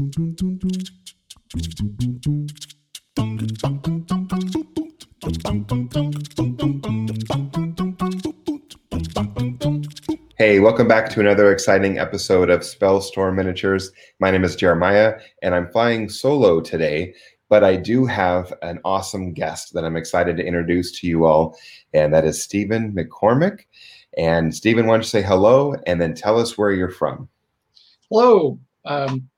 Hey, welcome back to another exciting episode of Spellstorm Miniatures. My name is Jeremiah, and I'm flying solo today, but I do have an awesome guest that I'm excited to introduce to you all, and that is Stephen McCormick. And Stephen, why don't you say hello and then tell us where you're from? Hello. Um,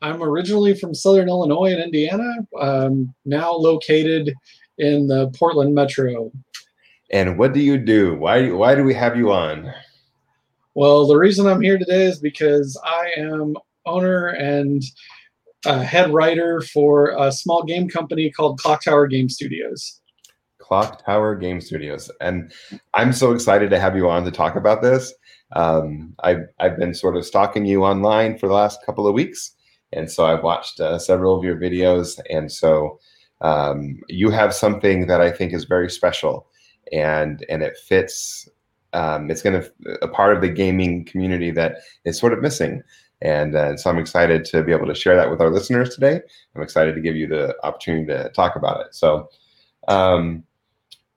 I'm originally from Southern Illinois and Indiana, um, now located in the Portland metro. And what do you do? Why, why do we have you on? Well, the reason I'm here today is because I am owner and uh, head writer for a small game company called Clock Tower Game Studios. Clock Tower Game Studios. And I'm so excited to have you on to talk about this. Um, I've, I've been sort of stalking you online for the last couple of weeks. And so I've watched uh, several of your videos. And so um, you have something that I think is very special and, and it fits um, it's going to a part of the gaming community that is sort of missing. And, uh, so I'm excited to be able to share that with our listeners today. I'm excited to give you the opportunity to talk about it. So um,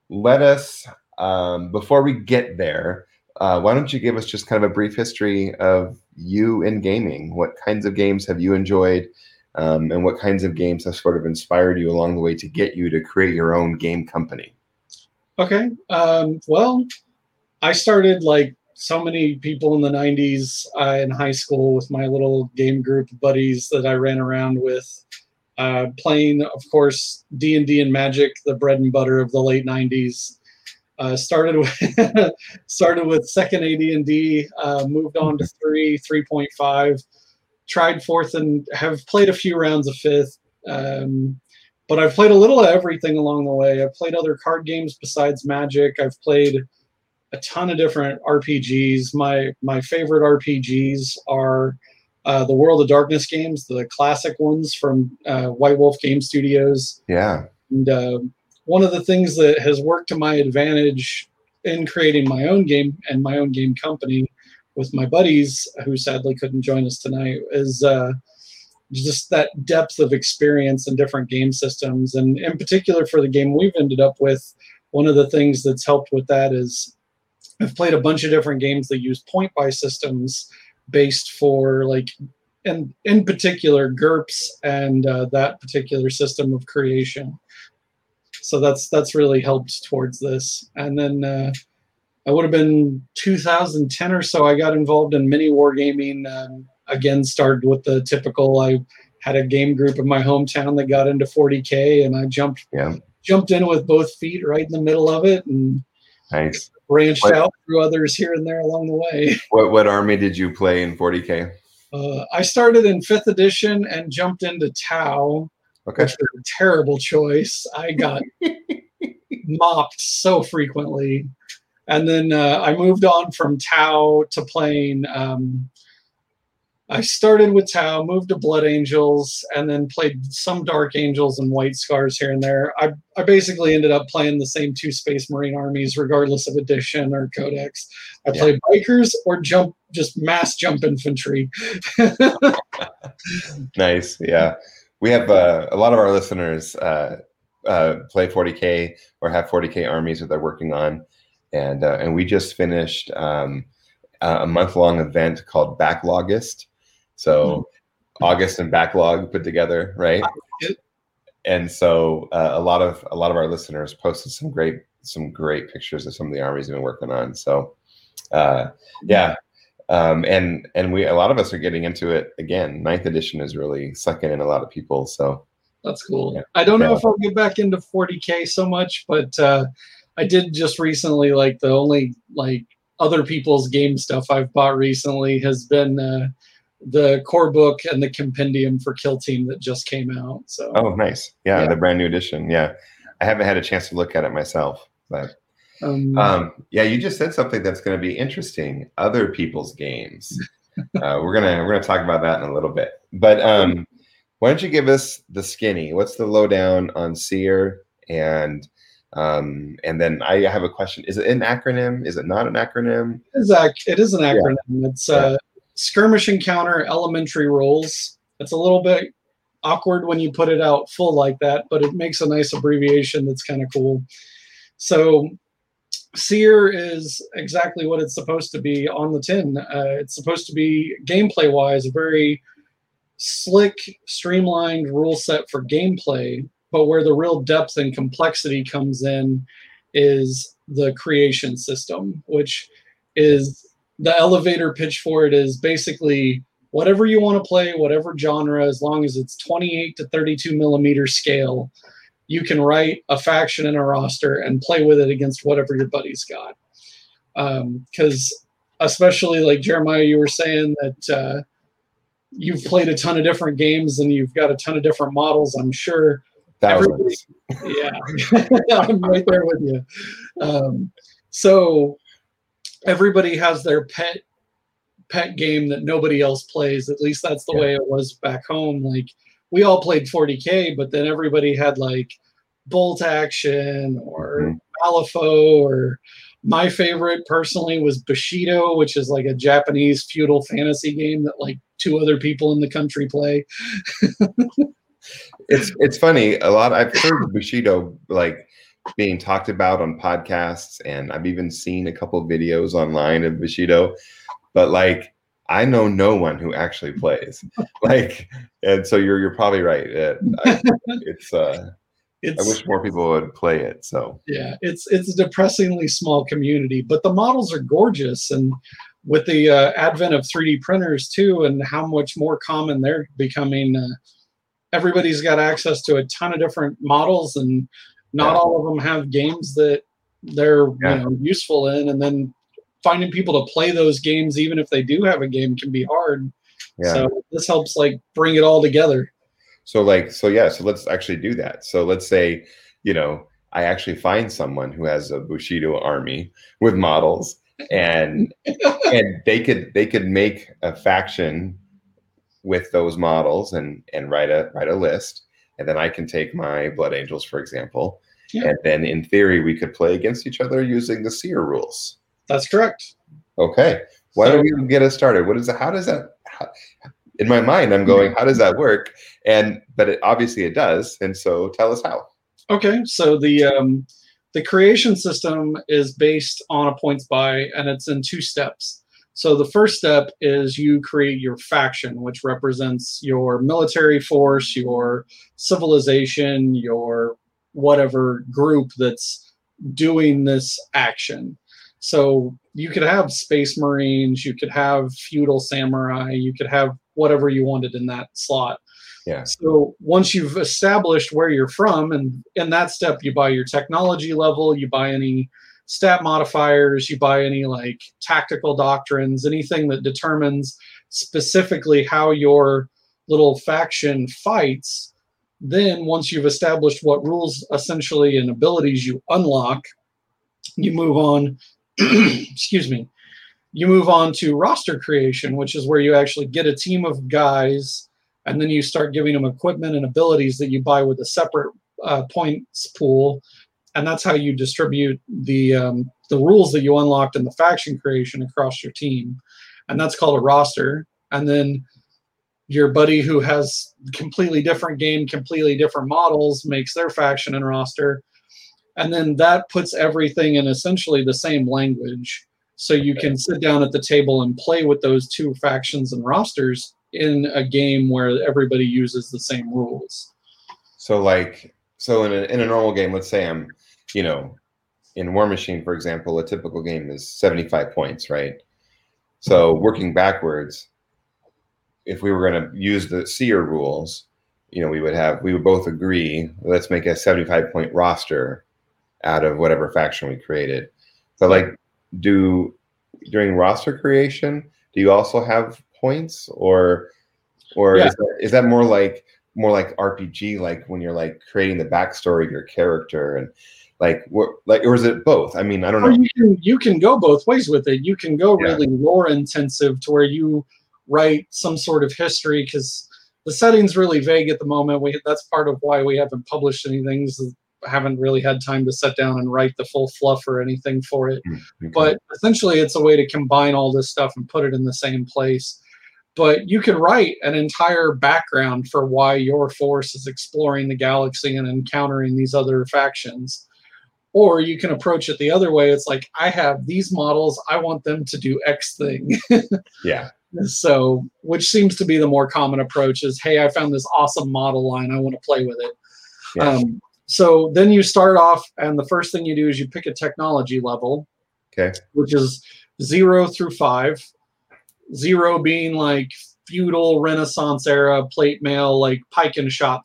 let us, um, before we get there, uh, why don't you give us just kind of a brief history of you in gaming? What kinds of games have you enjoyed? Um, and what kinds of games have sort of inspired you along the way to get you to create your own game company? Okay. Um, well, I started like so many people in the 90s uh, in high school with my little game group buddies that I ran around with, uh, playing, of course, D&D and Magic, the bread and butter of the late 90s. Uh, started with started with second AD&D, uh, moved on to three, 3.5, tried fourth, and have played a few rounds of fifth. Um, but I've played a little of everything along the way. I've played other card games besides Magic. I've played a ton of different RPGs. My my favorite RPGs are uh, the World of Darkness games, the classic ones from uh, White Wolf Game Studios. Yeah. And uh, one of the things that has worked to my advantage in creating my own game and my own game company with my buddies, who sadly couldn't join us tonight, is uh, just that depth of experience in different game systems. And in particular, for the game we've ended up with, one of the things that's helped with that is I've played a bunch of different games that use point buy systems based for like and in particular GURPS and uh, that particular system of creation. So that's that's really helped towards this. And then uh, I would have been 2010 or so. I got involved in mini wargaming. Um, again, started with the typical. I had a game group in my hometown that got into 40k, and I jumped yeah. jumped in with both feet right in the middle of it, and nice branched what, out through others here and there along the way. What what army did you play in 40k? Uh, I started in fifth edition and jumped into Tau, okay. which was a terrible choice. I got mopped so frequently, and then uh, I moved on from Tau to playing um, I started with Tau, moved to Blood Angels, and then played some Dark Angels and White Scars here and there. I, I basically ended up playing the same two Space Marine armies, regardless of edition or codex. I played bikers or jump, just mass jump infantry. nice, yeah. We have uh, a lot of our listeners uh, uh, play 40k or have 40k armies that they're working on, and uh, and we just finished um, a month long event called Backlogist so mm-hmm. August and backlog put together, right? And so uh, a lot of a lot of our listeners posted some great some great pictures of some of the armies we've been working on. So uh, yeah, um, and and we a lot of us are getting into it again. Ninth edition is really sucking in a lot of people. So that's cool. Yeah. I don't know yeah. if I'll get back into 40k so much, but uh, I did just recently. Like the only like other people's game stuff I've bought recently has been uh, the core book and the compendium for Kill Team that just came out. So oh, nice, yeah, yeah. the brand new edition. Yeah, I haven't had a chance to look at it myself, but um, um, yeah, you just said something that's going to be interesting. Other people's games. uh, we're gonna we're gonna talk about that in a little bit, but um, why don't you give us the skinny? What's the lowdown on Seer and um, and then I have a question: Is it an acronym? Is it not an acronym? It is, ac- it is an acronym. Yeah. It's uh, skirmish encounter elementary rules. It's a little bit awkward when you put it out full like that, but it makes a nice abbreviation that's kind of cool. So Seer is exactly what it's supposed to be on the tin. Uh, it's supposed to be gameplay wise a very slick, streamlined rule set for gameplay, but where the real depth and complexity comes in is the creation system, which is the elevator pitch for it is basically whatever you want to play, whatever genre, as long as it's 28 to 32 millimeter scale, you can write a faction in a roster and play with it against whatever your buddy's got. Because um, especially like Jeremiah, you were saying that uh, you've played a ton of different games and you've got a ton of different models. I'm sure. Thousands. Yeah, I'm right there with you. Um, so everybody has their pet pet game that nobody else plays. At least that's the yeah. way it was back home. Like we all played 40k, but then everybody had like bolt action or mm-hmm. Malifaux or my favorite personally was Bushido, which is like a Japanese feudal fantasy game that like two other people in the country play. it's it's funny. A lot I've heard Bushido like being talked about on podcasts, and I've even seen a couple videos online of Bushido. But like, I know no one who actually plays. like, and so you're you're probably right. It, I, it's uh, it's, I wish more people would play it. So yeah, it's it's a depressingly small community, but the models are gorgeous, and with the uh, advent of 3D printers too, and how much more common they're becoming, uh, everybody's got access to a ton of different models, and not yeah. all of them have games that they're yeah. you know, useful in, and then finding people to play those games, even if they do have a game, can be hard. Yeah. So this helps like bring it all together. So like so yeah, so let's actually do that. So let's say, you know, I actually find someone who has a Bushido army with models and and they could they could make a faction with those models and and write a write a list and then I can take my Blood Angels, for example, yeah. and then in theory we could play against each other using the Seer rules. That's correct. Okay. Why so, don't you get us started? What is that? How does that? How, in my mind, I'm going, how does that work? And but it, obviously it does. And so tell us how. Okay. So the um, the creation system is based on a points buy, and it's in two steps. So the first step is you create your faction, which represents your military force, your civilization, your whatever group that's doing this action. So you could have space marines, you could have feudal samurai, you could have whatever you wanted in that slot. Yeah. So once you've established where you're from, and in that step, you buy your technology level, you buy any stat modifiers, you buy any like tactical doctrines, anything that determines specifically how your little faction fights. Then, once you've established what rules essentially and abilities you unlock, you move on. excuse me. You move on to roster creation, which is where you actually get a team of guys and then you start giving them equipment and abilities that you buy with a separate uh, points pool and that's how you distribute the um, the rules that you unlocked in the faction creation across your team, and that's called a roster. And then your buddy who has completely different game, completely different models makes their faction and roster, and then that puts everything in essentially the same language, so you can sit down at the table and play with those two factions and rosters in a game where everybody uses the same rules. So like so in a, in a normal game, let's say I'm you know, in Warmachine for example, a typical game is 75 points, right? So working backwards, if we were going to use the seer rules, you know, we would have we would both agree, let's make a 75 point roster out of whatever faction we created. So like do during roster creation, do you also have points or or yeah. is, that, is that more like more like RPG like when you're like creating the backstory of your character and like what like or is it both? I mean i don't know. you can you can go both ways with it. You can go really lore intensive to where you write some sort of history because the setting's really vague at the moment. We that's part of why we haven't published anything haven't really had time to sit down and write the full fluff or anything for it. Mm, okay. but essentially it's a way to combine all this stuff and put it in the same place. But you can write an entire background for why your force is exploring the galaxy and encountering these other factions. Or you can approach it the other way. It's like i have these models. I want them to do x thing. Yeah. So which seems to be the more common approach is hey i found this awesome model line. I want to play with it. Yeah. um, so then you start off and the first thing you do is you pick a technology level okay. which is zero through five. Zero being like feudal renaissance era plate mail like pike and shot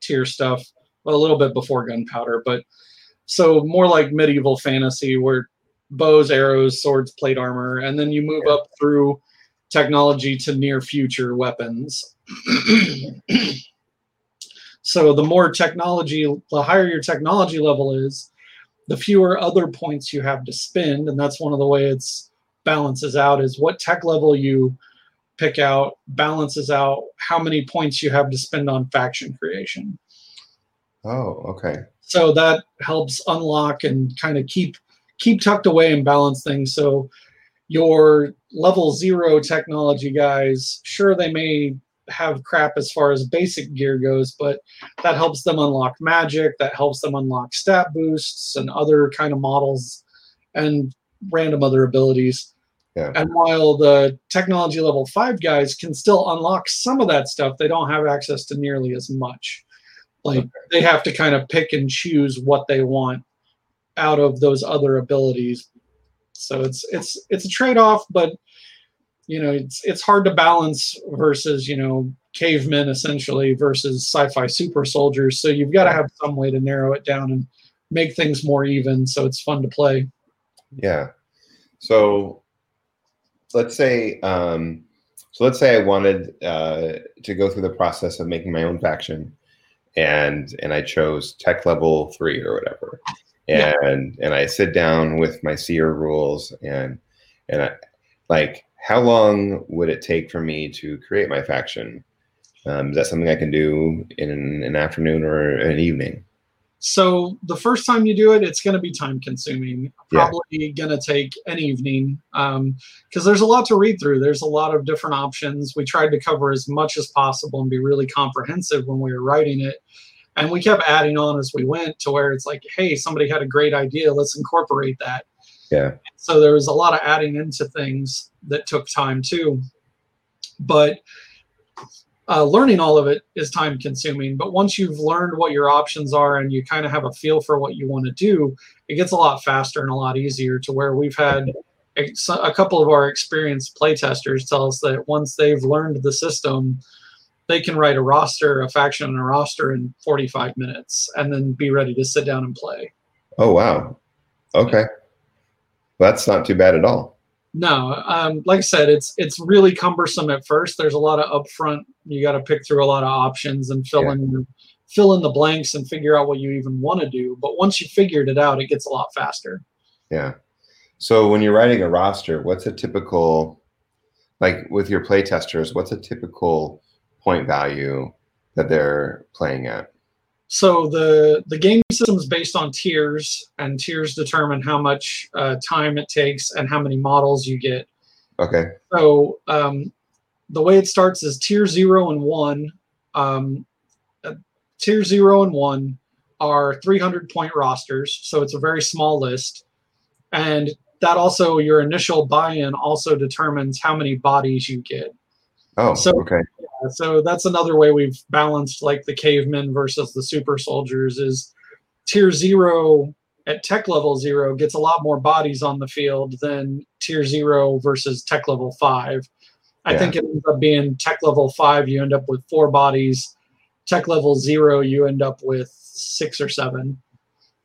tier stuff. Well, a little bit before gunpowder but so more like medieval fantasy where bows arrows swords plate armor and then you move Yeah. up through technology to near future weapons so the more technology the higher your technology level is the fewer other points you have to spend. And that's one of the way it's balances out is what tech level you pick out balances out how many points you have to spend on faction creation. Oh okay. So that helps unlock and kind of keep keep tucked away and balance things. So your level zero technology guys sure they may have crap as far as basic gear goes but that helps them unlock magic that helps them unlock stat boosts and other kind of models and random other abilities. Yeah. and while the technology level five guys can still unlock some of that stuff they don't have access to nearly as much. Like they have to kind of pick and choose what they want out of those other abilities. So it's it's it's a trade-off but you know it's it's hard to balance versus you know cavemen essentially versus sci-fi super soldiers so you've got to have some way to narrow it down and make things more even so it's fun to play Yeah. So let's say um, so let's say I wanted uh, to go through the process of making my own faction, and and I chose tech level three or whatever, Yeah. and and I sit down with my seer rules and and I, like how long would it take for me to create my faction? Um, is that something I can do in an, afternoon or an evening? So the first time you do it, it's going to be time consuming. Yeah. Probably going to take an evening because there's a lot to read through. There's a lot of different options. We tried to cover as much as possible and be really comprehensive when we were writing it. And we kept adding on as we went to where it's like, hey, somebody had a great idea. Let's incorporate that. Yeah. So there was a lot of adding into things that took time too. But uh, learning all of it is time consuming. But once you've learned what your options are and you kind of have a feel for what you want to do, it gets a lot faster and a lot easier to where we've had a, a couple of our experienced playtesters tell us that once they've learned the system, they can write a roster, a faction, and a roster in 45 minutes and then be ready to sit down and play. Oh wow. Okay. That's not too bad at all. No, um, like I said, it's it's really cumbersome at first. There's a lot of upfront. You got to pick through a lot of options and fill Yeah. in fill in the blanks and figure out what you even want to do. But once you figured it out, it gets a lot faster. Yeah. So when you're writing a roster, what's a typical, like with your playtesters, what's a typical point value that they're playing at? So the the game system is based on tiers, and tiers determine how much uh, time it takes and how many models you get. Okay. So um, the way it starts is tier zero and one. Um, uh, tier zero and one are 300 point rosters, so it's a very small list, and that also your initial buy-in also determines how many bodies you get. Oh, So- okay. So that's another way we've balanced like the cavemen versus the super soldiers is tier zero at tech level zero gets a lot more bodies on the field than tier zero versus tech level five. I Yeah. think it ends up being tech level five, you end up with four bodies. Tech level zero, you end up with six or seven.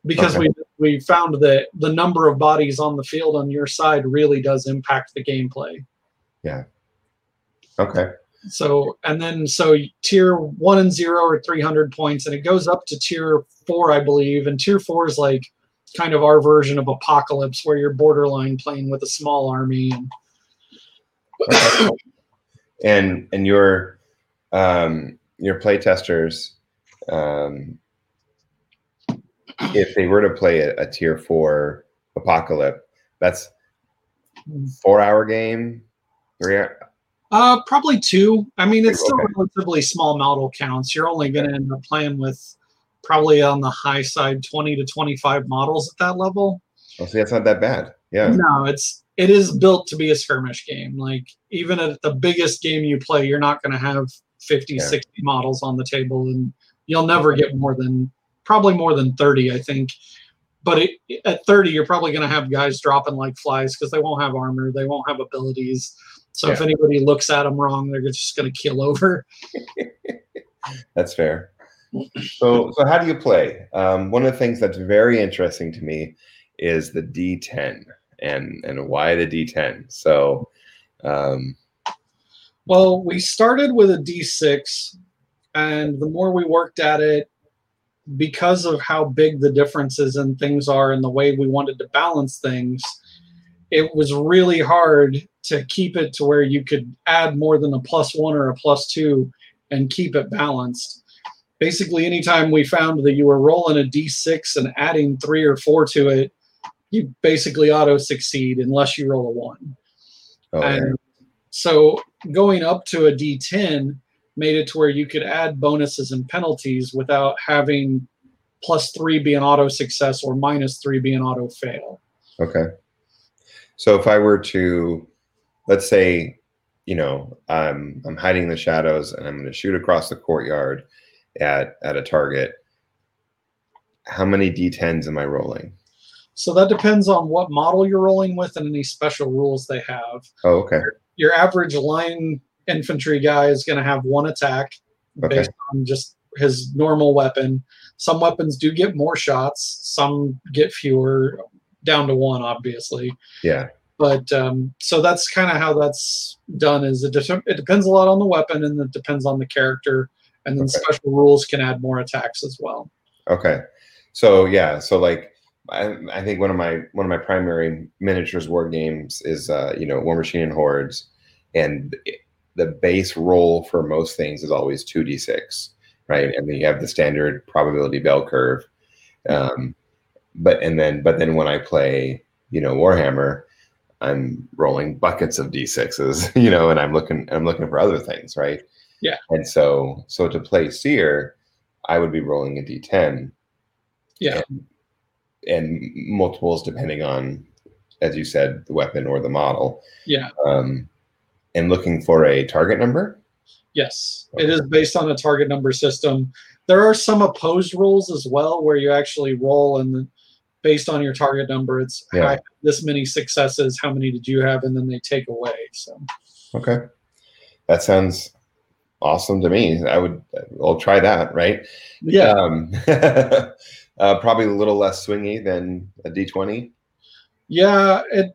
Because Okay. we we found that the number of bodies on the field on your side really does impact the gameplay. Yeah. Okay. So and then so tier one and zero are 300 points, and it goes up to tier four, I believe. And tier four is like kind of our version of apocalypse, where you're borderline playing with a small army. And and and your um your playtesters um if they were to play a, a tier four apocalypse that's four hour game three hour Uh, probably two. I mean, it's still Okay. relatively small model counts. You're only going to end up playing with probably on the high side 20 to 25 models at that level. Oh, see, that's not that bad. Yeah. No, it's it is built to be a skirmish game. Like even at the biggest game you play, you're not going to have 50, Yeah. 60 models on the table, and you'll never get more than probably more than 30, I think. But it, at 30, you're probably going to have guys dropping like flies because they won't have armor, they won't have abilities. So if anybody looks at them wrong, they're just going to kill over. That's fair. So, so how do you play? Um, one of the things that's very interesting to me is the D10 and and why the D10. So, um, Well, we started with a D6, and the more we worked at it, because of how big the differences in things are and the way we wanted to balance things, it was really hard to keep it to where you could add more than a plus one or a plus two and keep it balanced. Basically, anytime we found that you were rolling a D6 and adding three or four to it, you basically auto succeed unless you roll a one. oh, yeah. So going up to a D10 made it to where you could add bonuses and penalties without having plus three be an auto success or minus three be an auto fail. Okay. So if I were to, let's say, you know, I'm I'm hiding in the shadows and I'm going to shoot across the courtyard at at a target. How many d10s am I rolling? So that depends on what model you're rolling with and any special rules they have. Oh, okay. Your average line infantry guy is going to have one attack Okay. based on just his normal weapon. Some weapons do get more shots, some get fewer, down to one, obviously. Yeah. but um, so that's kind of how that's done is it, de- it depends a lot on the weapon and it depends on the character and then Okay. special rules can add more attacks as well Okay. So yeah, so like I, I think one of my one of my primary miniatures war games is uh, you know Warmachine and Hordes, and it- the base roll for most things is always two d six, right? And then you have the standard probability bell curve, um, but and then but then when I play you know Warhammer, I'm rolling buckets of d sixes, you know, and I'm looking I'm looking for other things, right? Yeah. And so so to play Seer, I would be rolling a d10 yeah. And, and multiples depending on, as you said, the weapon or the model, yeah. Um, and looking for a target number. yes. It is based on a target number system. There are some opposed rolls as well where you actually roll and then based on your target number it's Yeah. how, this many successes how many did you have and then they take away so Okay, that sounds awesome to me. I would, I'll try that. Right? yeah Um, uh, probably a little less swingy than a D twenty. Yeah, it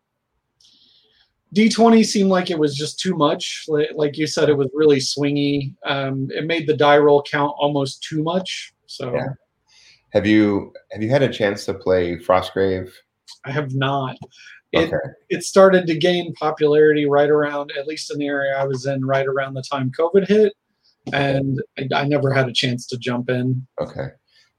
D20 seemed like it was just too much. Like, like you said, it was really swingy. Um, it made the die roll count almost too much. So Yeah. Have you have you had a chance to play Frostgrave? I have not. It Okay. it started to gain popularity right around, at least in the area I was in, right around the time COVID hit, and I, I never had a chance to jump in. Okay,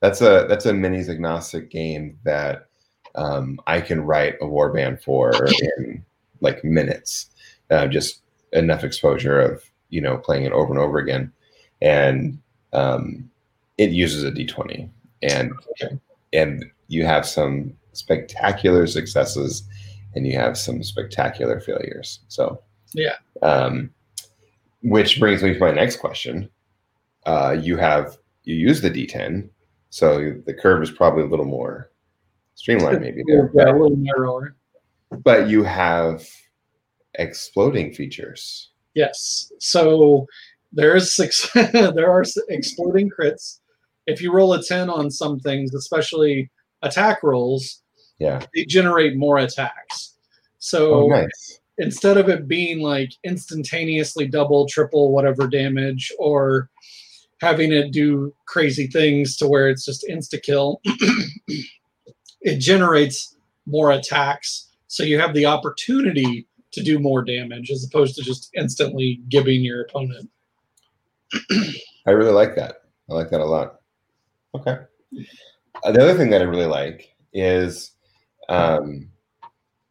that's a that's a minis agnostic game that um, I can write a warband for in like minutes. Uh, just enough exposure of you know playing it over and over again, and um, it uses a d twenty, and and you have some spectacular successes, and you have some spectacular failures. So Yeah. um, which brings me to my next question. Uh, you have you use the D10, so the curve is probably a little more streamlined, maybe there. Yeah, a little narrower. But you have exploding features. Yes. So there is six. there are exploding crits. If you roll a ten on some things, especially attack rolls, Yeah. they generate more attacks. So Oh, nice. instead of it being like instantaneously double, triple, whatever damage, or having it do crazy things to where it's just insta kill, it generates more attacks. So you have the opportunity to do more damage as opposed to just instantly giving your opponent. I really like that. I like that a lot. Okay. Uh, the other thing that I really like is um,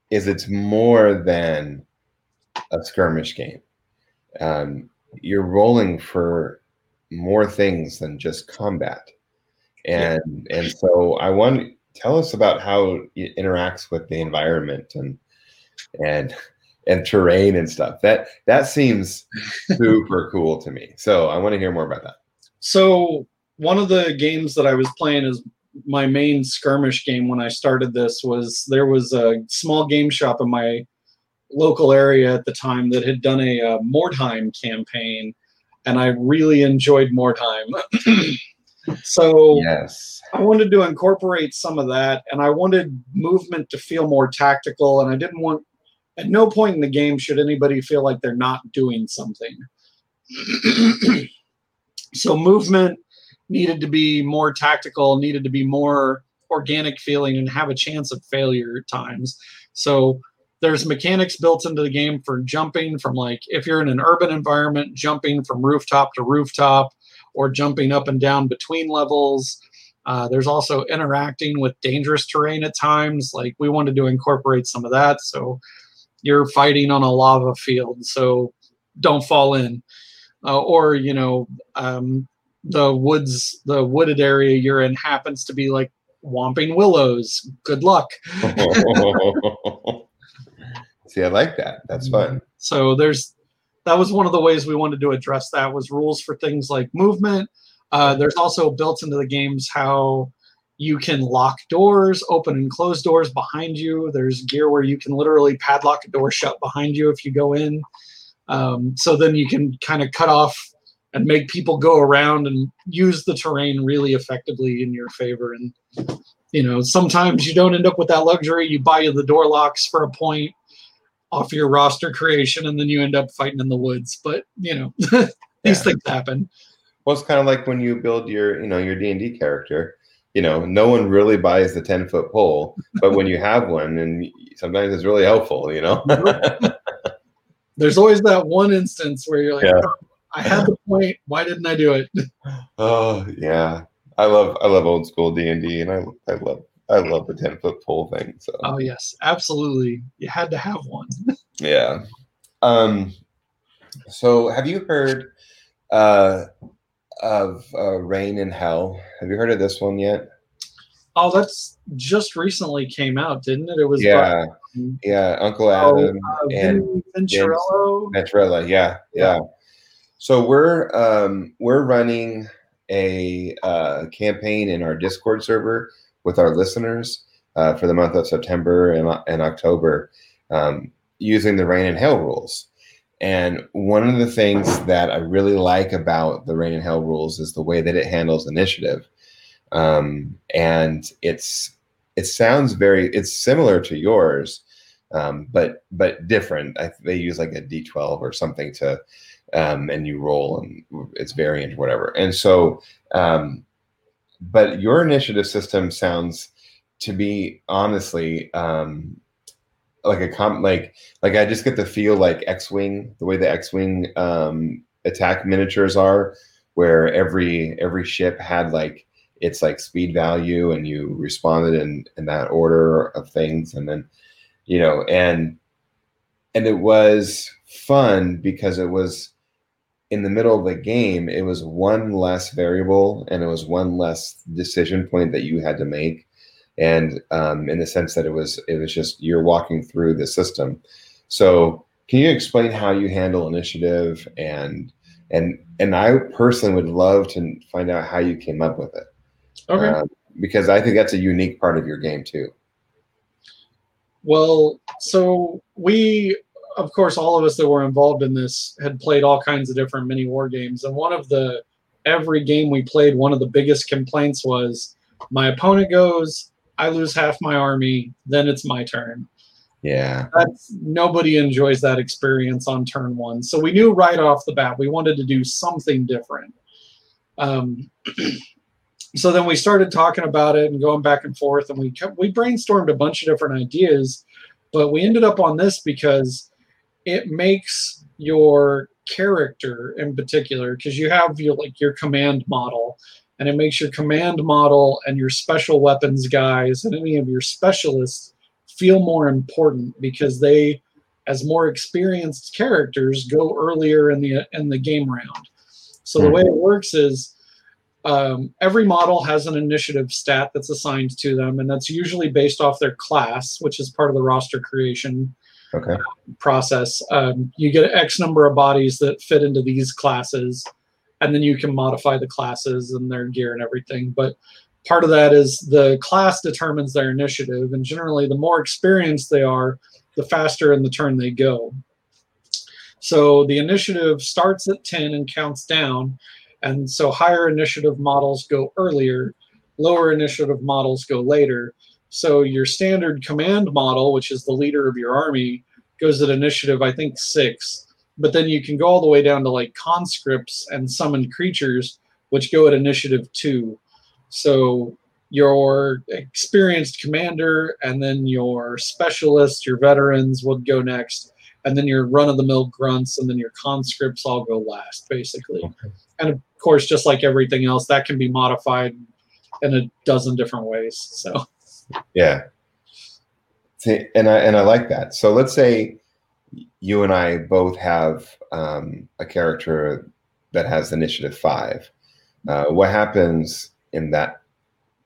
is it's more than a skirmish game. um, you're rolling for more things than just combat, and yeah. and so I want to tell us about how it interacts with the environment and and and terrain and stuff. That that seems super cool to me. So I want to hear more about that. So one of the games that I was playing is my main skirmish game when I started this was there was a small game shop in my local area at the time that had done a uh, Mordheim campaign, and I really enjoyed Mordheim. so yes, I wanted to incorporate some of that, and I wanted movement to feel more tactical, and I didn't want. At no point in the game should anybody feel like they're not doing something. so movement needed to be more tactical, needed to be more organic feeling, and have a chance of failure at times. So there's mechanics built into the game for jumping from like if you're in an urban environment, jumping from rooftop to rooftop, or jumping up and down between levels. Uh, there's also interacting with dangerous terrain at times. Like we wanted to incorporate some of that. So you're fighting on a lava field, so don't fall in. Uh, or you know um, the woods, the wooded area you're in happens to be like Whomping Willows. Good luck. See, I like that. That's fun. So there's that was one of the ways we wanted to address that was rules for things like movement. Uh, there's also built into the games how you can lock doors, open and close doors behind you. There's gear where you can literally padlock a door shut behind you if you go in. Um, so then you can kind of cut off and make people go around and use the terrain really effectively in your favor. And you know, sometimes you don't end up with that luxury. You buy the door locks for a point off your roster creation, and then you end up fighting in the woods. But you know, these yeah. things happen. Well, it's kind of like when you build your, you know, your D and D character. You know, no one really buys the ten foot pole, but when you have one, and sometimes it's really helpful. You know. There's always that one instance where you're like, yeah. oh, I had the point. Why didn't I do it? oh yeah, I love I love old school D and D, and I I love I love the ten foot pole thing. So oh yes, absolutely, you had to have one. yeah. Um. So have you heard uh, of uh, Reign in Hell? Have you heard of this one yet? Oh, that's just recently came out, didn't it? It was yeah, by, yeah, Uncle oh, Adam oh, uh, and Venturello. Venturella, yeah, yeah. So we're um, we're running a uh, campaign in our Discord server with our listeners uh, for the month of September and, and October um, using the Reign in Hell rules. And one of the things that I really like about the Reign in Hell rules is the way that it handles initiative. Um, and it's it sounds very it's similar to yours, um, but but different. I, they use like a D12 or something to um, and you roll and it's variant whatever. And so, um, but your initiative system sounds to be honestly um, like a com like like I just get the feel like X-wing, the way the X-wing um, attack miniatures are, where every every ship had like its like speed value and you responded in in that order of things and then you know and and it was fun because it was in the middle of the game, it was one less variable and it was one less decision point that you had to make. And um, in the sense that it was, it was just you're walking through the system. So, can you explain how you handle initiative and and and I personally would love to find out how you came up with it. Okay. Um, because I think that's a unique part of your game too. Well, so we of course, all of us that were involved in this had played all kinds of different mini war games. And one of the, every game we played, one of the biggest complaints was my opponent goes, I lose half my army, then it's my turn. Yeah. That's nobody enjoys that experience on turn one. So we knew right off the bat we wanted to do something different. Um, so then we started talking about it and going back and forth, and we kept, we brainstormed a bunch of different ideas, but we ended up on this because it makes your character in particular because you have your like your command model and it makes your command model and your special weapons guys and any of your specialists feel more important because they as more experienced characters go earlier in the in the game round. So the Hmm. way it works is um, every model has an initiative stat that's assigned to them, and that's usually based off their class, which is part of the roster creation Okay. process. Um, you get X number of bodies that fit into these classes, and then you can modify the classes and their gear and everything. But part of that is the class determines their initiative, and generally, the more experienced they are, the faster in the turn they go. So the initiative starts at 10 and counts down. And so higher initiative models go earlier, lower initiative models go later. So your standard command model, which is the leader of your army, goes at initiative, I think, six. But then you can go all the way down to like conscripts and summon creatures, which go at initiative two. So your experienced commander and then your specialists, your veterans would go next, and then your run of the mill grunts, and then your conscripts all go last, basically. Okay. And of course, just like everything else, that can be modified in a dozen different ways. So Yeah. And I and I like that. So let's say you and I both have um, a character that has initiative five. Uh, what happens in that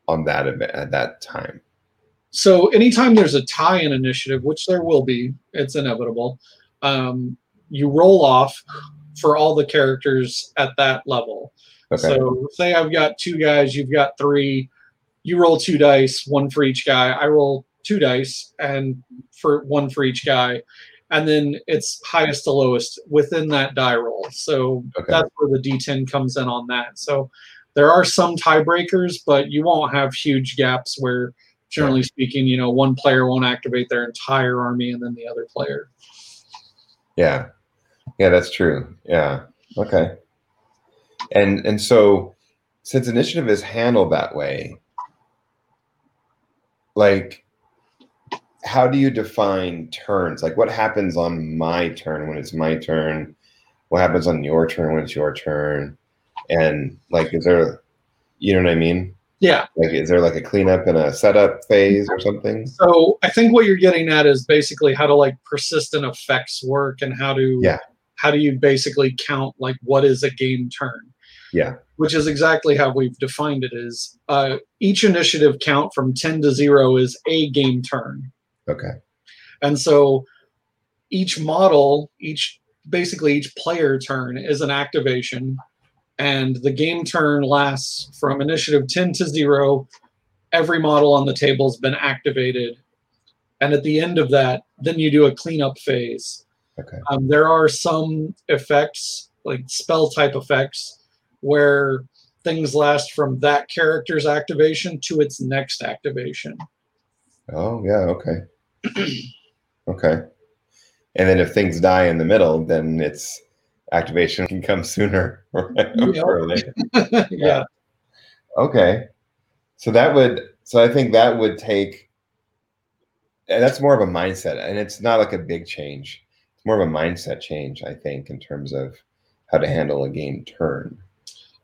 on that event at that time? So anytime there's a tie in initiative, which there will be, it's inevitable. Um, you roll off for all the characters at that level. Okay. So say I've got two guys, you've got three. You roll two dice, one for each guy. I roll two dice and for one for each guy. And then it's highest to lowest within that die roll. So Okay. that's where the D10 comes in on that. So there are some tiebreakers, but you won't have huge gaps where generally speaking, you know, one player won't activate their entire army and then the other player. Yeah. Yeah, that's true. Yeah. Okay. And and so since initiative is handled that way, like how do you define turns? Like what happens on my turn when it's my turn? What happens on your turn when it's your turn? And like is there you know what I mean? Yeah. Like is there like a cleanup and a setup phase or something? So I think what you're getting at is basically how to like persistent effects work and how to Yeah. how do you basically count like what is a game turn? Yeah. Which is exactly how we've defined it is uh, each initiative count from 10 to 0 is a game turn. Okay. And so each model, each basically each player turn is an activation, and the game turn lasts from initiative 10 to 0. Every model on the table has been activated. And at the end of that, then you do a cleanup phase. Okay. Um, there are some effects, like spell type effects, where things last from that character's activation to its next activation. Oh yeah, okay. okay. And then if things die in the middle, then its activation can come sooner or Yeah. or later. yeah. Okay. So that would so I think that would take that's more of a mindset and it's not like a big change. It's more of a mindset change, I think, in terms of how to handle a game turn.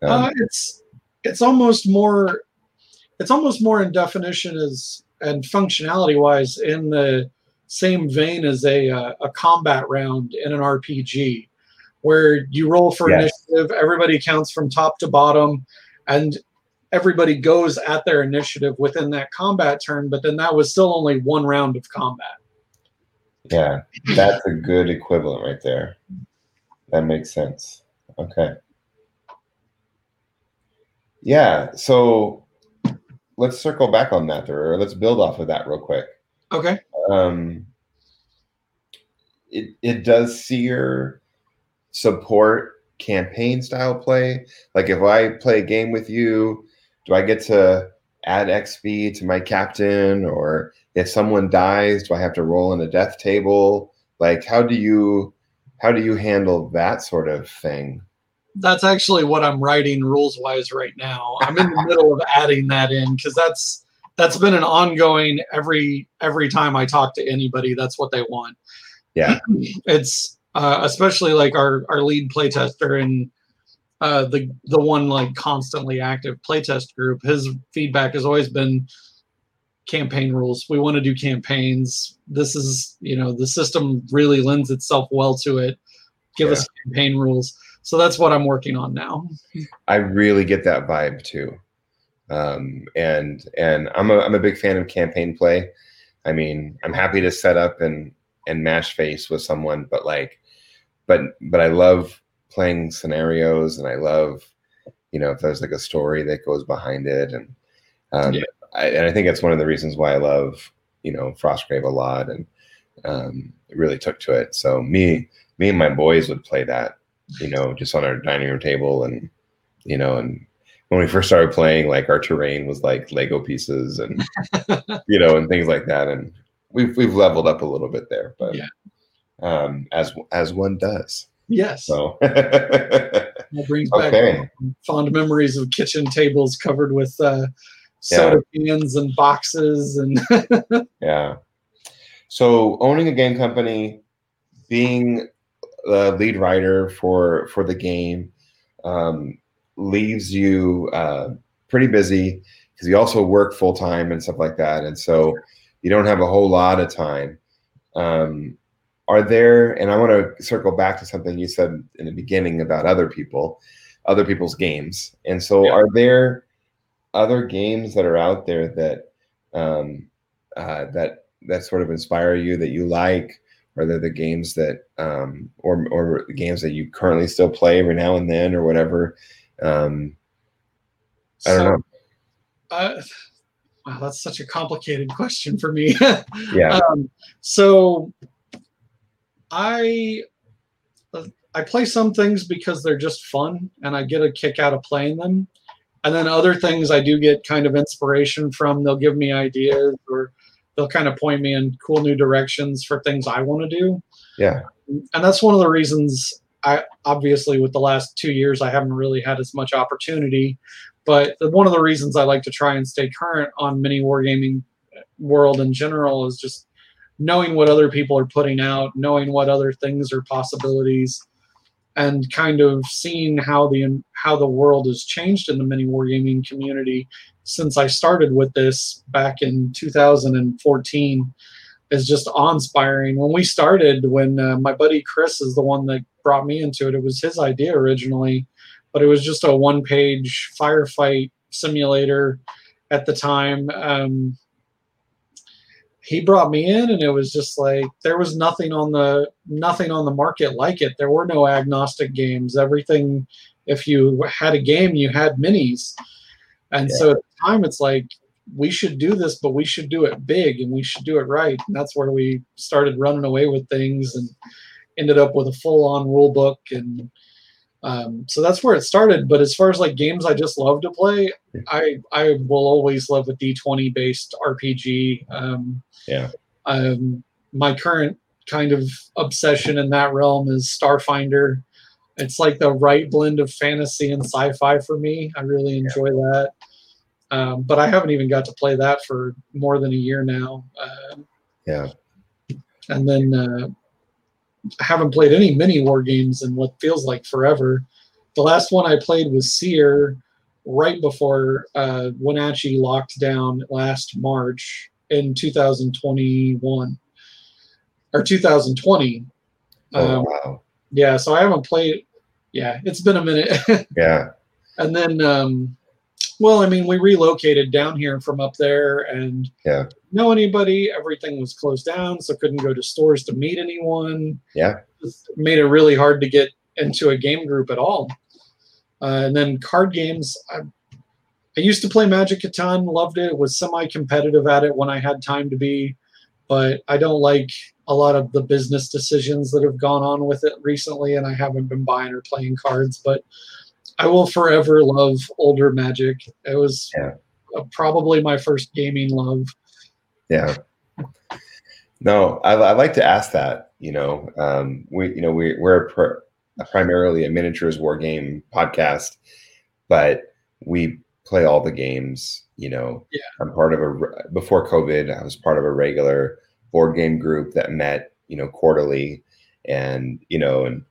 Um, uh, it's it's almost more it's almost more in definition as and functionality wise in the same vein as a uh, a combat round in an RPG where you roll for Yes. initiative everybody counts from top to bottom and everybody goes at their initiative within that combat turn but then that was still only one round of combat Yeah, that's a good equivalent right there. That makes sense. Okay. Yeah, so let's circle back on that, or let's build off of that real quick. okay Um, it it does Seer support campaign style play? Like if I play a game with you, do I get to add XP to my captain, or if someone dies, do I have to roll in a death table? Like how do you how do you handle that sort of thing? That's actually what I'm writing rules wise right now. I'm in the middle of adding that in because that's that's been an ongoing every every time I talk to anybody. That's what they want. Yeah. it's uh, especially like our our lead playtester and uh, the the one like constantly active playtest group. His feedback has always been campaign rules. We want to do campaigns. This is, you know, the system really lends itself well to it. Give Yeah. us campaign rules. So that's what I'm working on now. I really get that vibe too. Um, and and I'm a I'm a big fan of campaign play. I mean, I'm happy to set up and and match face with someone, but like, but but I love playing scenarios, and I love, you know, if there's like a story that goes behind it, and um, Yeah. I, and I think that's one of the reasons why I love you know Frostgrave a lot, and um, really took to it. So me me and my boys would play that, you know, just on our dining room table, and you know, and when we first started playing, like our terrain was like Lego pieces and you know, and things like that. And we've we've leveled up a little bit there, but Yeah. um, as as one does. Yes. So That brings back okay, fond memories of kitchen tables covered with uh, soda cans and boxes and yeah. So owning a game company, being the lead writer for for the game, um, leaves you uh, pretty busy because you also work full time and stuff like that, and so you don't have a whole lot of time. Um, are there? And I want to circle back to something you said in the beginning about other people, other people's games, and so Yeah. are there other games that are out there that um, uh, that that sort of inspire you that you like? Are there the games that um, or or games that you currently still play every now and then or whatever? Um, I don't So, know. Uh, wow, that's such a complicated question for me. Yeah, um, so I I play some things because they're just fun and I get a kick out of playing them. And then other things I do get kind of inspiration from. They'll give me ideas or they'll kind of point me in cool new directions for things I want to do. yeah, And that's one of the reasons I obviously with the last two years I haven't really had as much opportunity. But one of the reasons I like to try and stay current on mini wargaming uh, world in general is just knowing what other people are putting out, knowing what other things are possibilities, and kind of seeing how the how the world has changed in the mini wargaming community since I started with this back in 2014 is just awe-inspiring. When we started, when uh, my buddy Chris is the one that brought me into it, it was his idea originally, but it was just a one-page firefight simulator at the time. Um, he brought me in and it was just like there was nothing on the nothing on the market like it there were no agnostic games everything if you had a game you had minis and so at time it's like we should do this but we should do it big and we should do it right and that's where we started running away with things and ended up with a full-on rule book and um, so that's where it started but as far as like games i just love to play i i will always love a d20 based rpg um, yeah, um, my current kind of obsession in that realm is Starfinder. It's like the right blend of fantasy and sci-fi for me. I really enjoy that. Um, but I haven't even got to play that for more than a year now. Uh, yeah. and then uh, I haven't played any mini war games in what feels like forever. The last one I played was Seer right before uh, Wenatchee locked down last March in 2021 or 2020. Oh Um, wow, yeah, so I haven't played. Yeah, it's been a minute. yeah, and then, um, well, I mean, we relocated down here from up there and Yeah. know anybody. Everything was closed down, so couldn't go to stores to meet anyone. Yeah. Just made it really hard to get into a game group at all. Uh, and then card games. I, I used to play Magic a ton, loved it. Was semi-competitive at it when I had time to be, but I don't like a lot of the business decisions that have gone on with it recently, and I haven't been buying or playing cards. But I will forever love older Magic. It was Yeah. probably my first gaming love. yeah. No, I, I like to ask that. You know, um, we you know we we're a pr- primarily a miniatures war game podcast, but we play all the games. You know, Yeah. I'm part of a before COVID. I was part of a regular board game group that met you know quarterly, and you know, and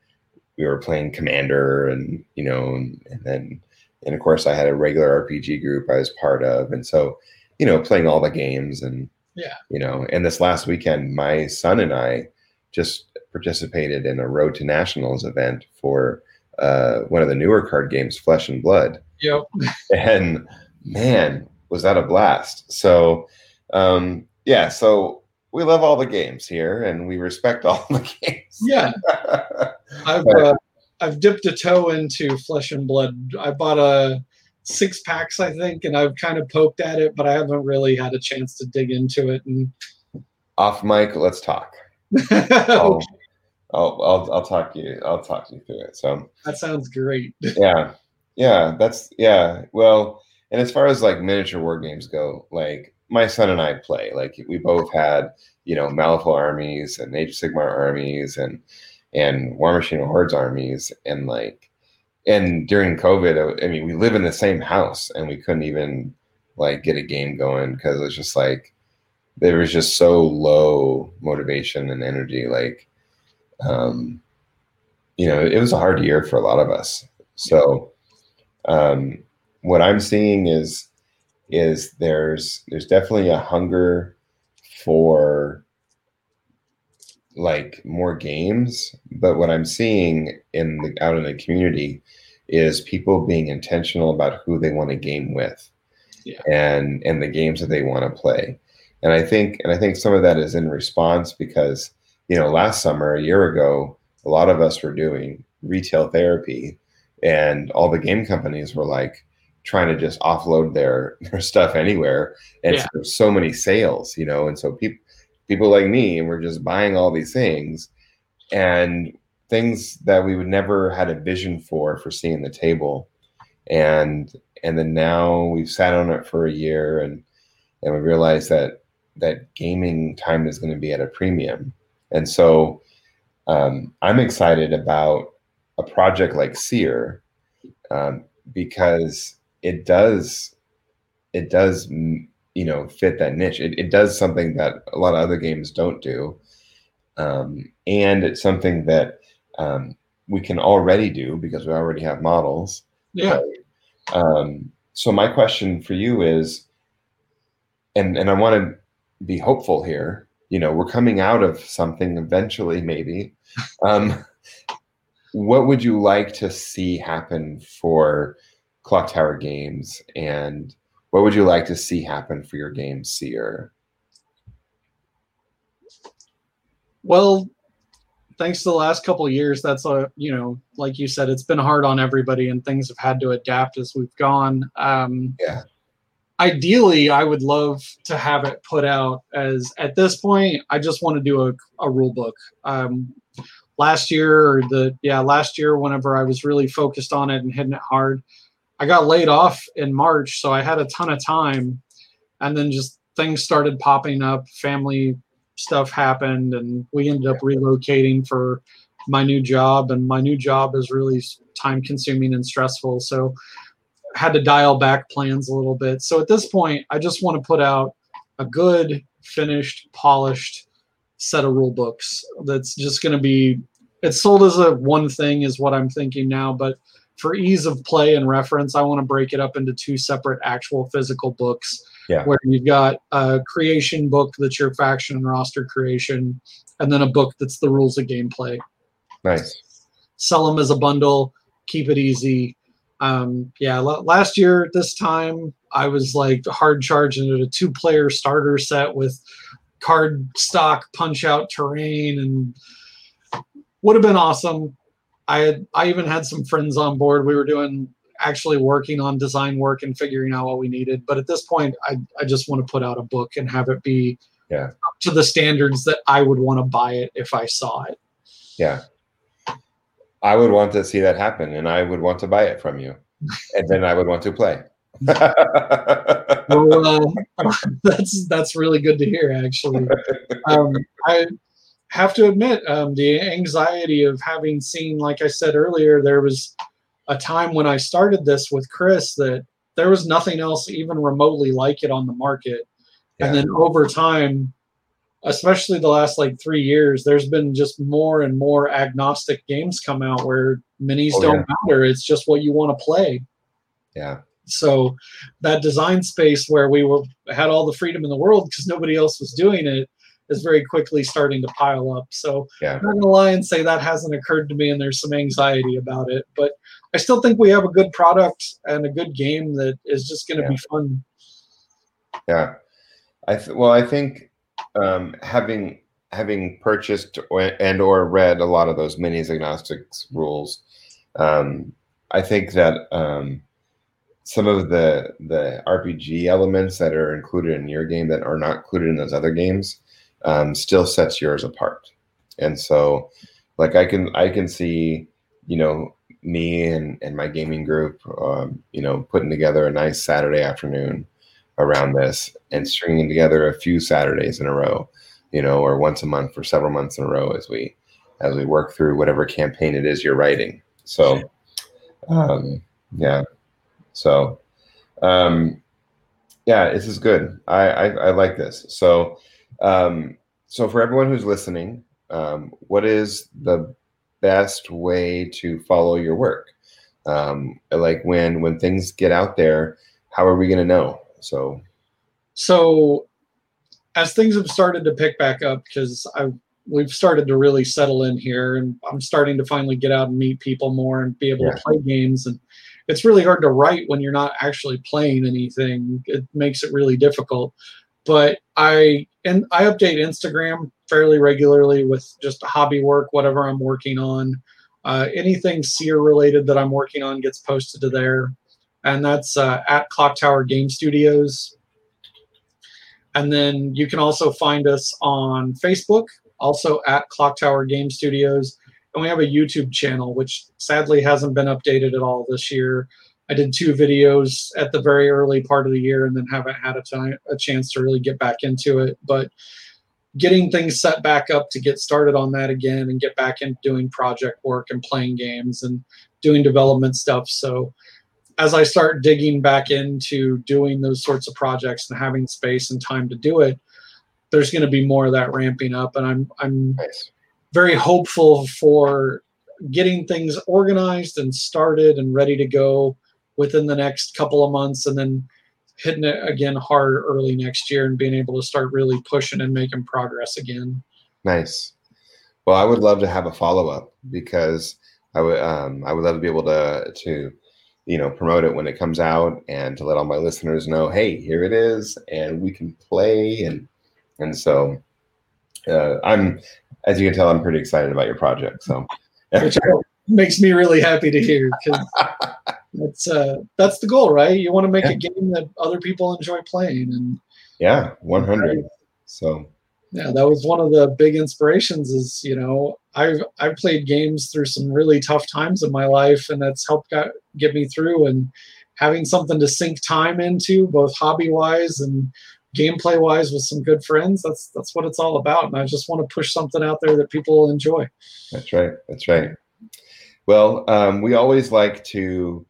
we were playing Commander, and you know, and, and then and of course I had a regular RPG group I was part of, and so you know, playing all the games and Yeah. you know, and this last weekend, my son and I just participated in a Road to Nationals event for uh, one of the newer card games, Flesh and Blood Yep. and man, was that a blast! So, um, yeah, so we love all the games here, and we respect all the games. Yeah. I've uh, I've dipped a toe into Flesh and Blood. I bought a six packs, I think, and I've kind of poked at it, but I haven't really had a chance to dig into it. And Off mic, let's talk. I'll, I'll, I'll, I'll talk you. I'll talk you through it. So, that sounds great. yeah, yeah, that's yeah. Well, and as far as like miniature war games go, like my son and I play. Like we both had, you know, Malifaux armies and Age of Sigmar armies and and Warmachine Hordes armies and like and during COVID, I mean, we live in the same house and we couldn't even like get a game going because it's just like there was just so low motivation and energy. Like, um, you know, it was a hard year for a lot of us. So, um, what I'm seeing is is there's there's definitely a hunger for like more games but what i'm seeing in the out in the community is people being intentional about who they want to game with Yeah. and and the games that they want to play and i think and i think some of that is in response because you know last summer a year ago a lot of us were doing retail therapy and all the game companies were like trying to just offload their their stuff anywhere and Yeah. so there's so many sales you know and so people people like me and we're just buying all these things and things that we would never had a vision for for seeing the table. And and then now we've sat on it for a year and and we realized that that gaming time is going to be at a premium. And so um, i'm excited about a project like seer um, because it does it does you know fit that niche. It, it does something that a lot of other games don't do. Um, and it's something that um, we can already do because we already have models. Yeah. um, so my question for you is and and i want to be hopeful here you know we're coming out of something eventually maybe. Um, what would you like to see happen for clock tower games and what would you like to see happen for your game seer Well, thanks to the last couple of years, that's a you know, like you said, it's been hard on everybody, and things have had to adapt as we've gone. Um, Yeah. Ideally, I would love to have it put out as at this point. I just want to do a, a rule book. Um, last year, or the yeah, last year, whenever I was really focused on it and hitting it hard, I got laid off in March, so I had a ton of time, and then just things started popping up. Family stuff happened and we ended up relocating for my new job. And my new job is really time consuming and stressful so had to dial back plans a little bit. So at this point i just want to put out a good finished polished set of rule books that's just going to be it's sold as a one thing is what i'm thinking now but for ease of play and reference i want to break it up into two separate actual physical books. Yeah. where you've got a creation book that's your faction and roster creation and then a book that's the rules of gameplay. Nice. Sell them as a bundle keep it easy. Um, yeah l- last year this time i was like hard charging at a two player starter set with card stock punch out terrain and would have been awesome i had i even had some friends on board. We were doing actually working on design work and figuring out what we needed. But at this point i, I just want to put out a book and have it be Yeah. up to the standards that i would want to buy it if i saw it. Yeah. I would want to see that happen and i would want to buy it from you. And then i would want to play. Well, uh, that's that's really good to hear. Actually, um, I have to admit um, the anxiety of having seen, like I said earlier, there was a time when I started this with Chris that there was nothing else even remotely like it on the market, and then over time. Especially the last like three years, there's been just more and more agnostic games come out where minis Oh, don't yeah. matter. It's just what you want to play. yeah So that design space where we were had all the freedom in the world because nobody else was doing it is very quickly starting to pile up. So Yeah. I'm not gonna lie and say that hasn't occurred to me and there's some anxiety about it. But I still think we have a good product and a good game that is just gonna Yeah. be fun. Yeah, I th- well, I think um, having having purchased or, and or read a lot of those minis agnostics rules, um, I think that um, some of the the RPG elements that are included in your game that are not included in those other games um, still sets yours apart. And so, like I can I can see, you know, me and and my gaming group, um, you know, putting together a nice Saturday afternoon around this and stringing together a few Saturdays in a row, you know, or once a month for several months in a row as we as we work through whatever campaign it is you're writing. So, um, yeah, so um, yeah, this is good. I, I I like this. So, um, so for everyone who's listening, um, what is the best way to follow your work? Um, like when when things get out there, how are we going to know? So So as things have started to pick back up, because I we've started to really settle in here, and I'm starting to finally get out and meet people more and be able Yeah. to play games. And it's really hard to write when you're not actually playing anything. It makes it really difficult. But I and I update Instagram fairly regularly with just hobby work, whatever I'm working on. Uh, anything SEER related that I'm working on gets posted to there, and that's uh, at Clock Tower Game Studios. And then you can also find us on Facebook, also at Clock Tower Game Studios. And we have a YouTube channel, which sadly hasn't been updated at all this year. I did two videos at the very early part of the year and then haven't had a time a chance to really get back into it. But getting things set back up to get started on that again and get back into doing project work and playing games and doing development stuff. So as I start digging back into doing those sorts of projects and having space and time to do it, there's going to be more of that ramping up, and I'm I'm nice. very hopeful for getting things organized and started and ready to go within the next couple of months, and then hitting it again hard early next year and being able to start really pushing and making progress again. Nice. Well, I would love to have a follow up because I would um, I would love to be able to to you know promote it when it comes out and to let all my listeners know, hey, here it is, and we can play and and so uh, I'm as you can tell, I'm pretty excited about your project. So which makes me really happy to hear because that's uh, that's the goal, right? You want to make Yeah. a game that other people enjoy playing, and yeah, 100. So yeah, that was one of the big inspirations. Is you know I've I've played games through some really tough times in my life, and that's helped got, get me through. And having something to sink time into, both hobby wise and gameplay wise, with some good friends, that's that's what it's all about. And I just want to push something out there that people will enjoy. That's right. That's right. Well, um, we always like to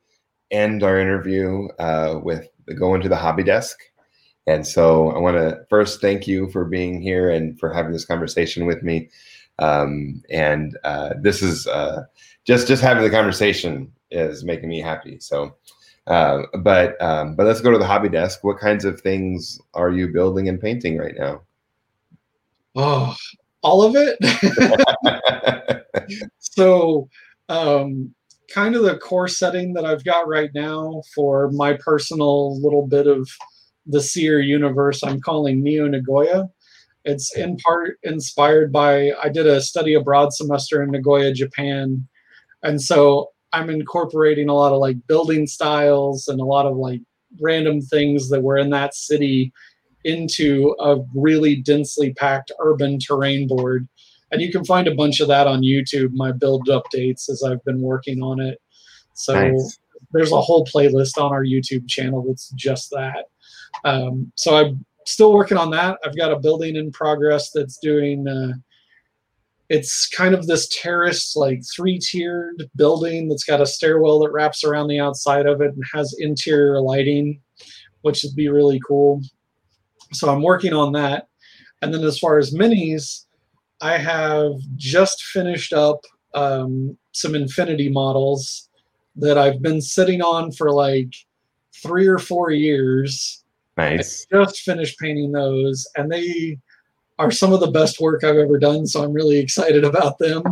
end our interview uh, with going to the hobby desk. And so I want to first thank you for being here and for having this conversation with me. Um, and uh, this is uh, just just having the conversation is making me happy. So, uh, but um, but let's go to the hobby desk. What kinds of things are you building and painting right now? Oh, all of it. so um, kind of the core setting that i've got right now for my personal little bit of the seer universe i'm calling neo nagoya. It's in part inspired by i did a study abroad semester in nagoya japan. And so i'm incorporating a lot of like building styles and a lot of like random things that were in that city into a really densely packed urban terrain board and you can find a bunch of that on YouTube. My build updates as I've been working on it. So Nice. there's a whole playlist on our YouTube channel that's just that. Um, so I'm still working on that. I've got a building in progress that's doing. Uh, it's kind of this terrace, like three-tiered building that's got a stairwell that wraps around the outside of it and has interior lighting, which would be really cool. So I'm working on that. And then as far as minis, I have just finished up um, some Infinity models that I've been sitting on for like three or four years. Nice. I just finished painting those, and they are some of the best work I've ever done. So I'm really excited about them.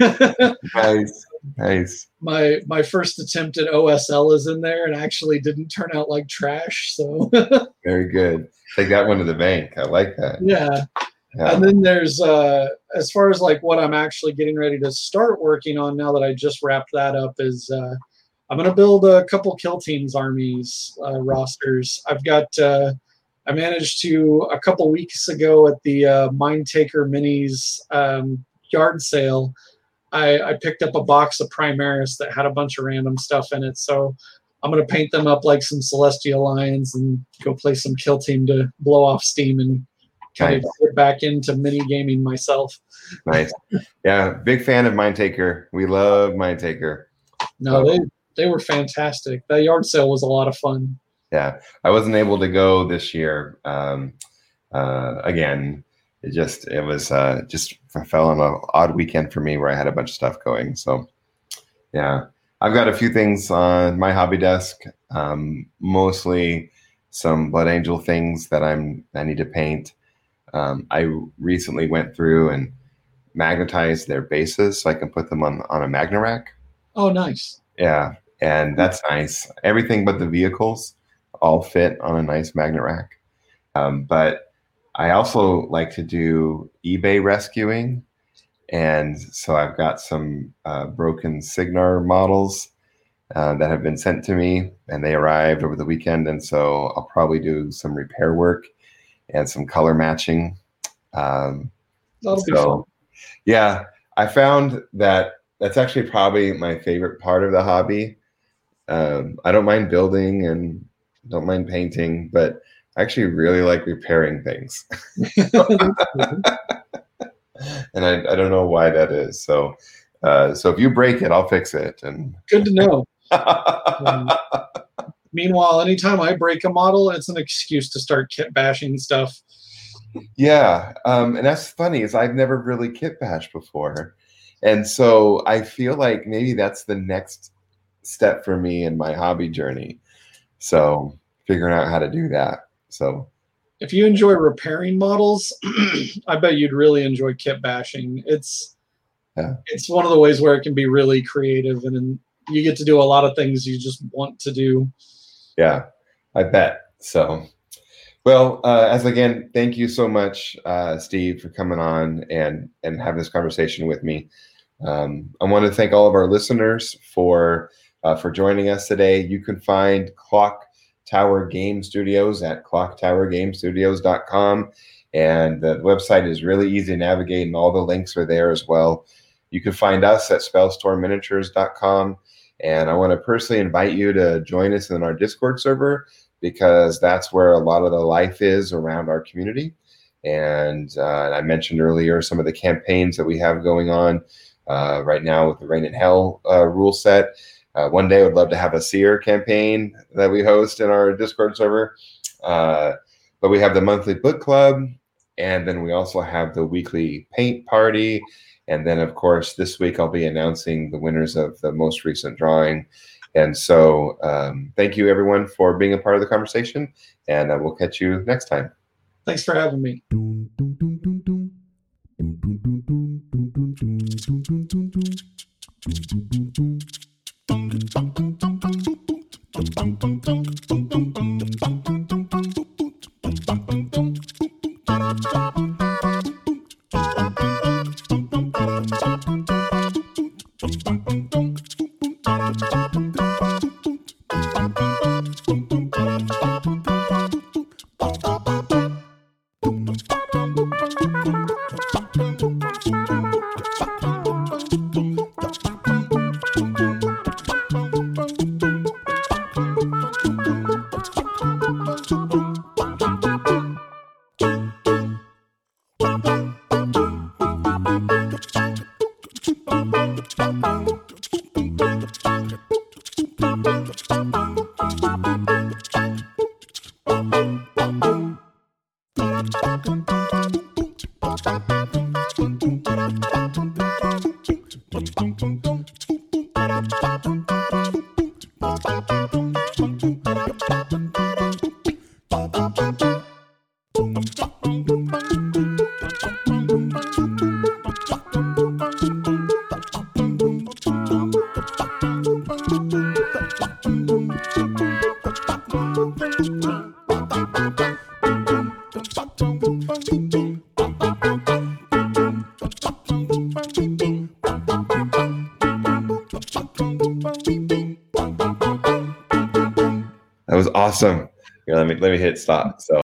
nice. Nice. My my first attempt at OSL is in there and actually didn't turn out like trash. So very good. Take that one to the bank. I like that. Yeah. Yeah. And then there's uh as far as like what I'm actually getting ready to start working on now that I just wrapped that up is uh I'm gonna build a couple kill teams armies uh, rosters. I've got uh I managed to a couple weeks ago at the uh, Mindtaker Minis um, yard sale. I, I, picked up a box of Primaris that had a bunch of random stuff in it. So I'm gonna paint them up like some Celestial Lions and go play some kill team to blow off steam and kind nice. of get back into mini gaming myself. Nice. Yeah, big fan of Mindtaker. We love Mindtaker. No, they they were fantastic. That yard sale was a lot of fun yeah, I wasn't able to go this year. Um, uh, again, it just it was uh, just fell on an odd weekend for me where I had a bunch of stuff going. So yeah, I've got a few things on my hobby desk. Um, mostly some Blood Angel things that I'm I need to paint. Um, I recently went through and magnetized their bases so I can put them on on a magna rack. Oh, nice. Yeah, and that's nice. Everything but the vehicles all fit on a nice magnet rack. Um, but I also like to do eBay rescuing. And so I've got some uh, broken Cygnar models uh, that have been sent to me, and they arrived over the weekend. And so I'll probably do some repair work and some color matching. Um, so. Yeah, I found that that's actually probably my favorite part of the hobby. Um, I don't mind building and don't mind painting, but I actually really like repairing things. and I, I don't know why that is. So, uh, so if you break it, I'll fix it. And good to know. um, meanwhile, anytime I break a model, it's an excuse to start kit bashing stuff. Yeah, um, and that's funny is I've never really kit bashed before, and so I feel like maybe that's the next step for me in my hobby journey so figuring out how to do that. So if you enjoy repairing models, I bet you'd really enjoy kit bashing. It's yeah. it's one of the ways where it can be really creative and you get to do a lot of things you just want to do. Yeah, I bet. So, well, uh, as again, thank you so much, uh, Steve, for coming on and and having this conversation with me. Um, I want to thank all of our listeners for uh, for joining us today. You can find Clock Tower Game Studios at clocktowergamestudios.com. And the website is really easy to navigate, and all the links are there as well. You can find us at spellstormminiatures.com. And I want to personally invite you to join us in our Discord server because that's where a lot of the life is around our community. And uh, I mentioned earlier some of the campaigns that we have going on uh, right now with the Reign in Hell uh, rule set. Uh, one day, I would love to have a seer campaign that we host in our Discord server. Uh, but we have the monthly book club, and then we also have the weekly paint party. And then, of course, this week I'll be announcing the winners of the most recent drawing. And so, um, thank you everyone for being a part of the conversation, and I will catch you next time. Thanks for having me. Dum dum dum dum dum dum dum dum dum dum dum dum dum dum dum hit stop. So